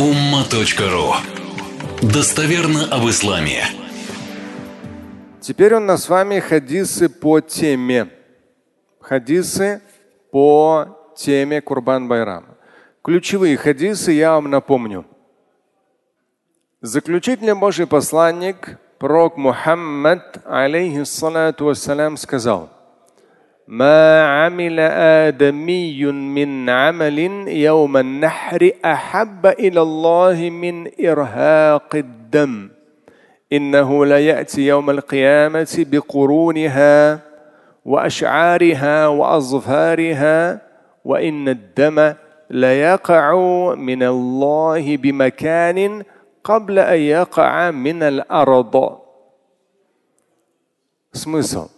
umma.ru Достоверно об исламе. Теперь у нас с вами хадисы по теме. Хадисы по теме Курбан Байрама. Ключевые хадисы я вам напомню. Заключительный Божий посланник, пророк Мухаммад, алейхиссалату вассалям, сказал – ما عمل آدمي من عمل يوم النحر أحب إلى الله من إرهاق الدم إنه لا يأتي يوم القيامة بقرونها وأشعارها وأظفارها وإن الدم ليقع من الله بمكان قبل أن يقع من الأرض. Смысл.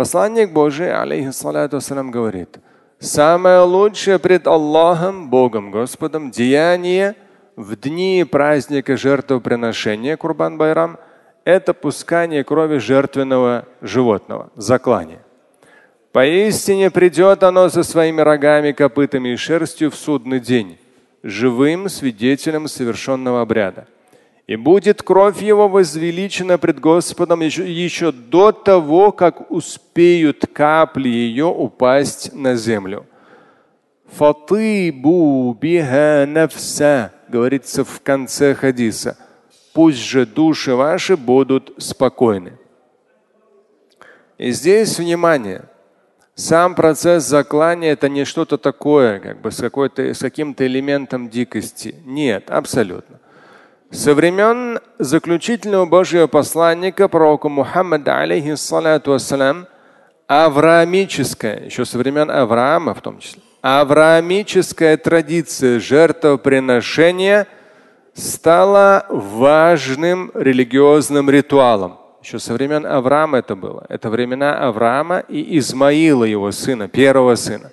Посланник Божий, алейхиссалату ассалам, говорит, самое лучшее пред Аллахом, Богом, Господом, деяние в дни праздника жертвоприношения Курбан Байрам – это пускание крови жертвенного животного, заклание. Поистине придет оно со своими рогами, копытами и шерстью в судный день, живым свидетелем совершенного обряда. И будет кровь его возвеличена пред Господом еще, еще до того, как успеют капли ее упасть на землю. Фатыбу биха навса, говорится в конце хадиса. Пусть же души ваши будут спокойны. И здесь внимание. Сам процесс заклания это не что-то такое, как бы с, какой-то, с каким-то элементом дикости. Нет, абсолютно. Со времен заключительного Божьего посланника, пророка Мухаммада, алейхиссалату вассалям, авраамическая, еще со времен Авраама в том числе, авраамическая традиция жертвоприношения стала важным религиозным ритуалом. Еще со времен Авраама это было. Это времена Авраама и Измаила, его сына, первого сына.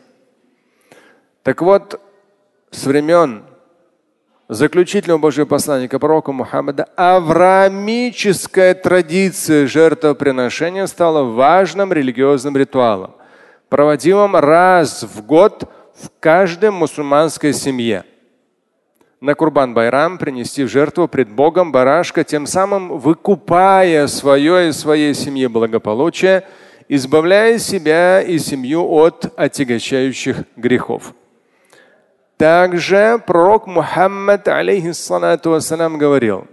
Так вот, с времен заключительного Божьего посланника пророка Мухаммада, авраамическая традиция жертвоприношения стала важным религиозным ритуалом, проводимым раз в год в каждой мусульманской семье. На Курбан Байрам принести в жертву пред Богом барашка, тем самым выкупая свое и своей семье благополучие, избавляя себя и семью от отягощающих грехов. Также пророк Мухаммад, алейхиссалату вассалам, говорил,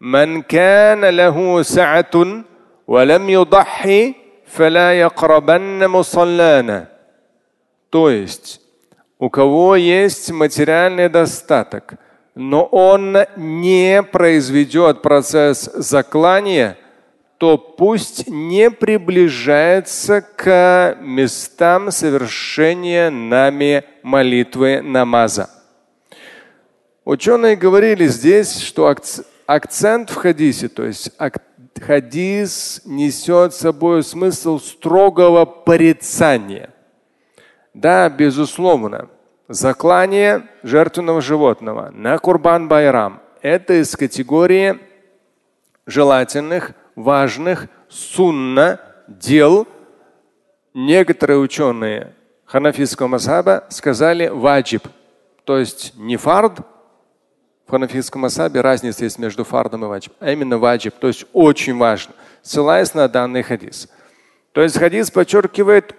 «Ман кана лаху са'атун, валам юдахи, фала якрабанна мусаллана». То есть, у кого есть материальный достаток, но он не произведет процесс заклания – то пусть не приближается к местам совершения нами молитвы намаза. Ученые говорили здесь, что акцент в хадисе, то есть хадис несет собой смысл строгого порицания. Да, безусловно, заклание жертвенного животного на Курбан Байрам – это из категории желательных – важных сунна дел некоторые ученые ханафитского масаба сказали ваджиб, то есть не фард. В ханафитском масабе разница есть между фардом и ваджиб, а именно ваджиб, то есть очень важно, ссылаясь на данный хадис. То есть хадис подчеркивает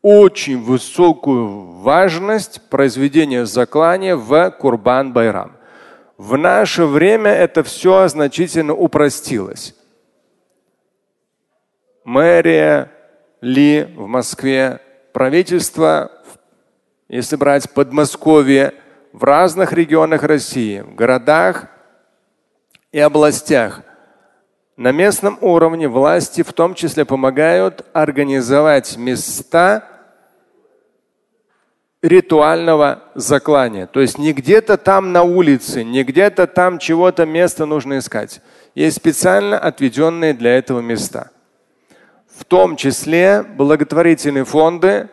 очень высокую важность произведения заклания в Курбан Байрам. В наше время это все значительно упростилось мэрия Ли в Москве, правительство, если брать Подмосковье, в разных регионах России, в городах и областях. На местном уровне власти в том числе помогают организовать места ритуального заклания. То есть не где-то там на улице, не где-то там чего-то место нужно искать. Есть специально отведенные для этого места в том числе благотворительные фонды,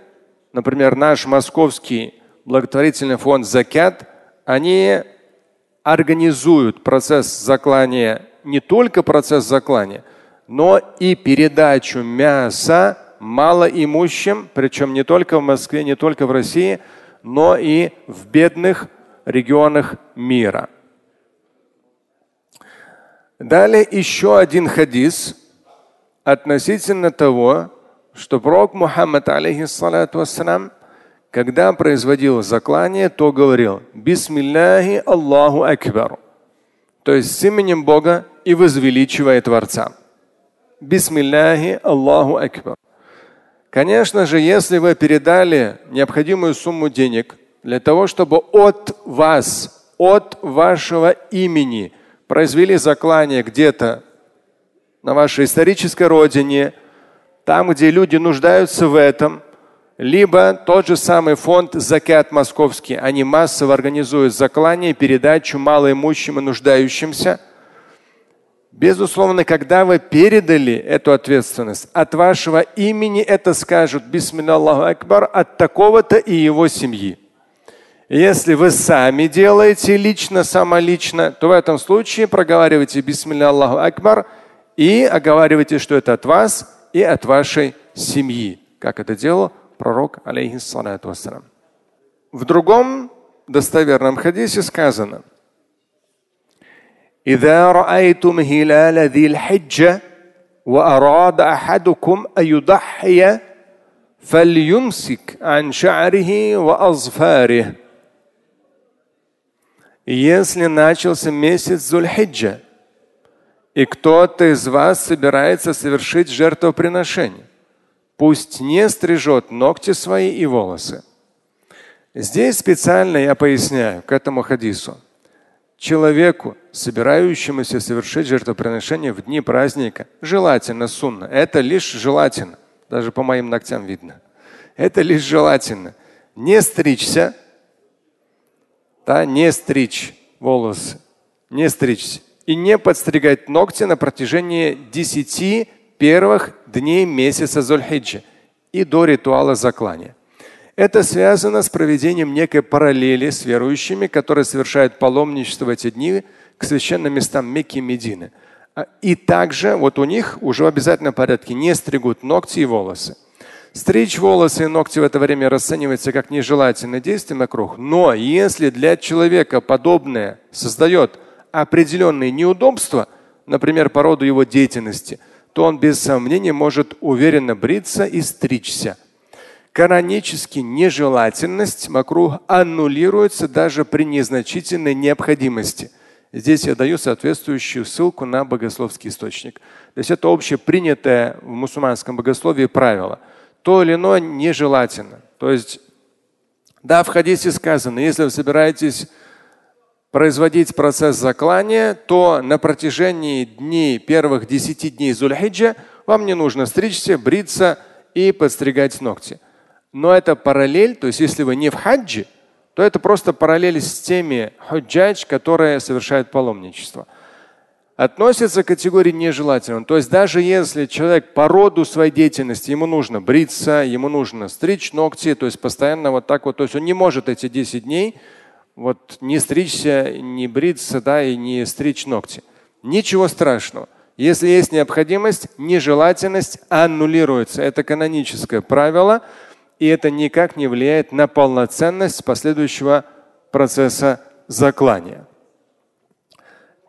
например, наш московский благотворительный фонд Закят, они организуют процесс заклания, не только процесс заклания, но и передачу мяса малоимущим, причем не только в Москве, не только в России, но и в бедных регионах мира. Далее еще один хадис относительно того, что пророк Мухаммад, алейхиссалату вассалам, когда производил заклание, то говорил «Бисмилляхи Аллаху Акбар», то есть с именем Бога и возвеличивая Творца. Бисмилляхи Аллаху Акбар. Конечно же, если вы передали необходимую сумму денег для того, чтобы от вас, от вашего имени произвели заклание где-то на вашей исторической родине, там, где люди нуждаются в этом, либо тот же самый фонд Закят Московский, они массово организуют заклание, передачу малоимущим и нуждающимся. Безусловно, когда вы передали эту ответственность, от вашего имени это скажут Бисмиллаху Акбар от такого-то и его семьи. Если вы сами делаете лично, самолично, то в этом случае проговаривайте Бисмиллаху Акбар и оговаривайте, что это от вас и от вашей семьи, как это делал пророк, алейхиссалату вассалам. В другом достоверном хадисе сказано, إذا رأيتم هلال ذي الحجة وأراد أحدكم أن يضحي فليمسك عن شعره وأظفاره. Если начался месяц Зульхиджа, и кто-то из вас собирается совершить жертвоприношение, пусть не стрижет ногти свои и волосы. Здесь специально я поясняю к этому хадису. Человеку, собирающемуся совершить жертвоприношение в дни праздника, желательно сунна. Это лишь желательно. Даже по моим ногтям видно. Это лишь желательно. Не стричься, да, не стричь волосы, не стричься и не подстригать ногти на протяжении десяти первых дней месяца Зульхиджи и до ритуала заклания. Это связано с проведением некой параллели с верующими, которые совершают паломничество в эти дни к священным местам Мекки и Медины. А, и также вот у них уже в обязательном порядке не стригут ногти и волосы. Стричь волосы и ногти в это время расценивается как нежелательное действие на круг. Но если для человека подобное создает определенные неудобства, например, по роду его деятельности, то он без сомнения может уверенно бриться и стричься. Канонически нежелательность макрух аннулируется даже при незначительной необходимости. Здесь я даю соответствующую ссылку на богословский источник. То есть это общепринятое в мусульманском богословии правило. То или иное нежелательно. То есть, да, в хадисе сказано, если вы собираетесь производить процесс заклания, то на протяжении дней, первых десяти дней Зульхиджа вам не нужно стричься, бриться и подстригать ногти. Но это параллель, то есть если вы не в хаджи, то это просто параллель с теми худжадж, которые совершают паломничество. Относится к категории нежелательного. То есть даже если человек по роду своей деятельности, ему нужно бриться, ему нужно стричь ногти, то есть постоянно вот так вот, то есть он не может эти 10 дней вот не стричься, не бриться, да, и не стричь ногти. Ничего страшного. Если есть необходимость, нежелательность аннулируется. Это каноническое правило, и это никак не влияет на полноценность последующего процесса заклания.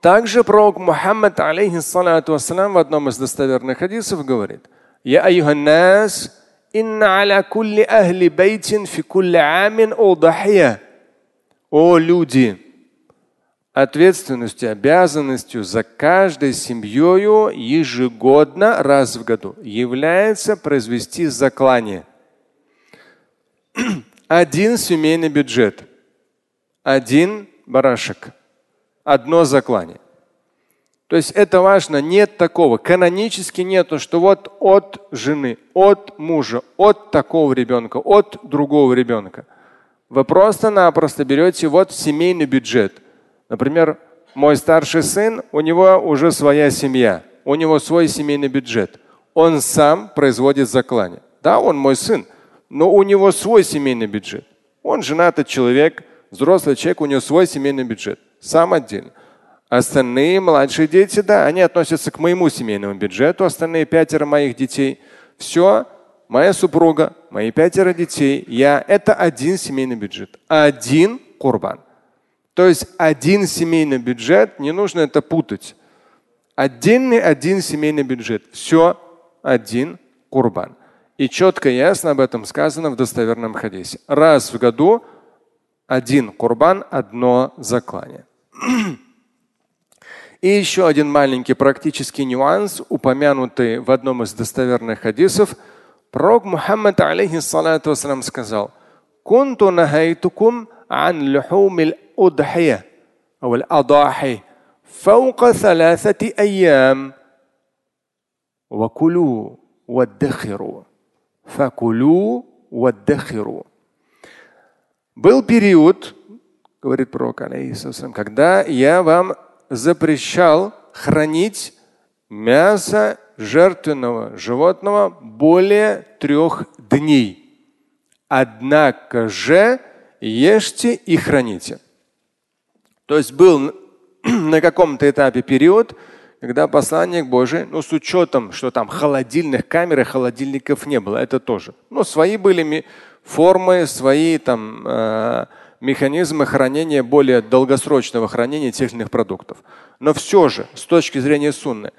Также пророк Мухаммад, алейхиссалату в одном из достоверных хадисов говорит, «Я айюханнас, инна аля кулли ахли бейтин фи кулли амин удахия». О люди, ответственностью, обязанностью за каждой семьей ежегодно раз в году является произвести заклание. Один семейный бюджет, один барашек, одно заклание. То есть это важно, нет такого, канонически нету, что вот от жены, от мужа, от такого ребенка, от другого ребенка. Вы просто-напросто берете вот семейный бюджет. Например, мой старший сын, у него уже своя семья, у него свой семейный бюджет. Он сам производит заклание. Да, он мой сын, но у него свой семейный бюджет. Он женатый человек, взрослый человек, у него свой семейный бюджет. Сам отдельно. Остальные младшие дети, да, они относятся к моему семейному бюджету, остальные пятеро моих детей. Все моя супруга, мои пятеро детей, я – это один семейный бюджет, один курбан. То есть один семейный бюджет, не нужно это путать. Отдельный один семейный бюджет. Все один курбан. И четко и ясно об этом сказано в достоверном хадисе. Раз в году один курбан, одно заклание. И еще один маленький практический нюанс, упомянутый в одном из достоверных хадисов. Пророк Мухаммад алейхиссалату вассалам сказал, «Кунту нахайтукум ан люхумил удхия, ауал адахи, фаука саласати айям, вакулю ваддахиру, факулю. Был период, говорит пророк, алейхиссалам, когда я вам запрещал хранить мясо жертвенного животного более трех дней. Однако же ешьте и храните. То есть был на каком-то этапе период, когда посланник Божий, ну с учетом, что там холодильных камер и холодильников не было, это тоже. Ну свои были формы, свои там э, механизмы хранения более долгосрочного хранения тех или иных продуктов. Но все же, с точки зрения сунны,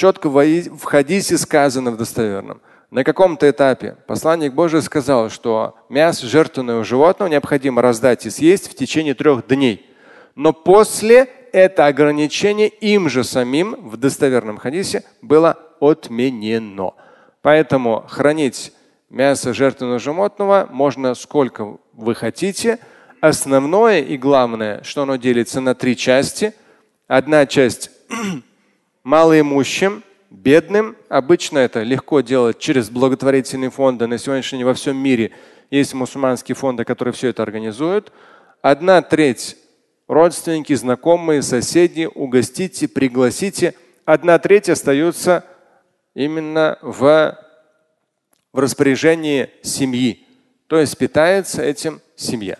четко в хадисе сказано в достоверном, на каком-то этапе посланник Божий сказал, что мясо жертвенного животного необходимо раздать и съесть в течение трех дней. Но после это ограничение им же самим в достоверном хадисе было отменено. Поэтому хранить мясо жертвенного животного можно сколько вы хотите. Основное и главное, что оно делится на три части. Одна часть малоимущим, бедным. Обычно это легко делать через благотворительные фонды. На сегодняшний день во всем мире есть мусульманские фонды, которые все это организуют. Одна треть родственники, знакомые, соседи, угостите, пригласите. Одна треть остается именно в в распоряжении семьи. То есть питается этим семья.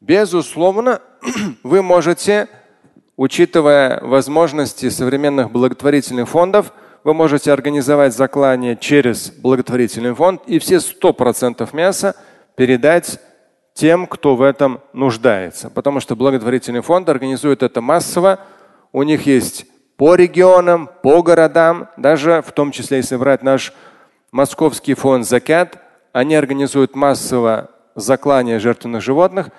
Безусловно, вы можете, учитывая возможности современных благотворительных фондов, вы можете организовать заклание через благотворительный фонд и все 100% мяса передать тем, кто в этом нуждается. Потому что благотворительный фонд организует это массово. У них есть по регионам, по городам, даже в том числе, если брать наш Московский фонд Закят, они организуют массово заклание жертвенных животных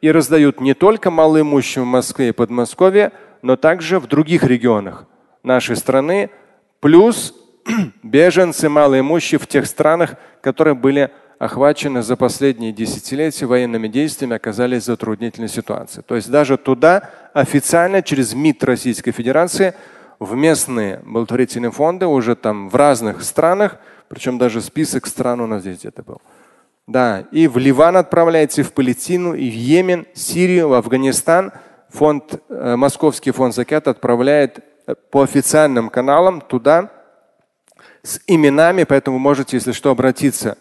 и раздают не только малоимущим в Москве и Подмосковье, но также в других регионах нашей страны, плюс беженцы малоимущие в тех странах, которые были охвачены за последние десятилетия военными действиями, оказались в затруднительной ситуации. То есть даже туда официально через МИД Российской Федерации в местные благотворительные фонды уже там в разных странах причем даже список стран у нас здесь где-то был. Да, и в Ливан отправляется, и в Палестину, и в Йемен, Сирию, в Афганистан. Фонд, э, Московский фонд Закят отправляет э, по официальным каналам туда с именами, поэтому можете, если что, обратиться.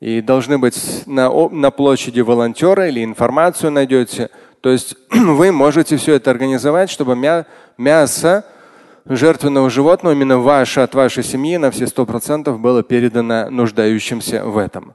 И должны быть на, на площади волонтеры или информацию найдете. То есть вы можете все это организовать, чтобы мя мясо жертвенного животного, именно ваше, от вашей семьи на все сто процентов было передано нуждающимся в этом.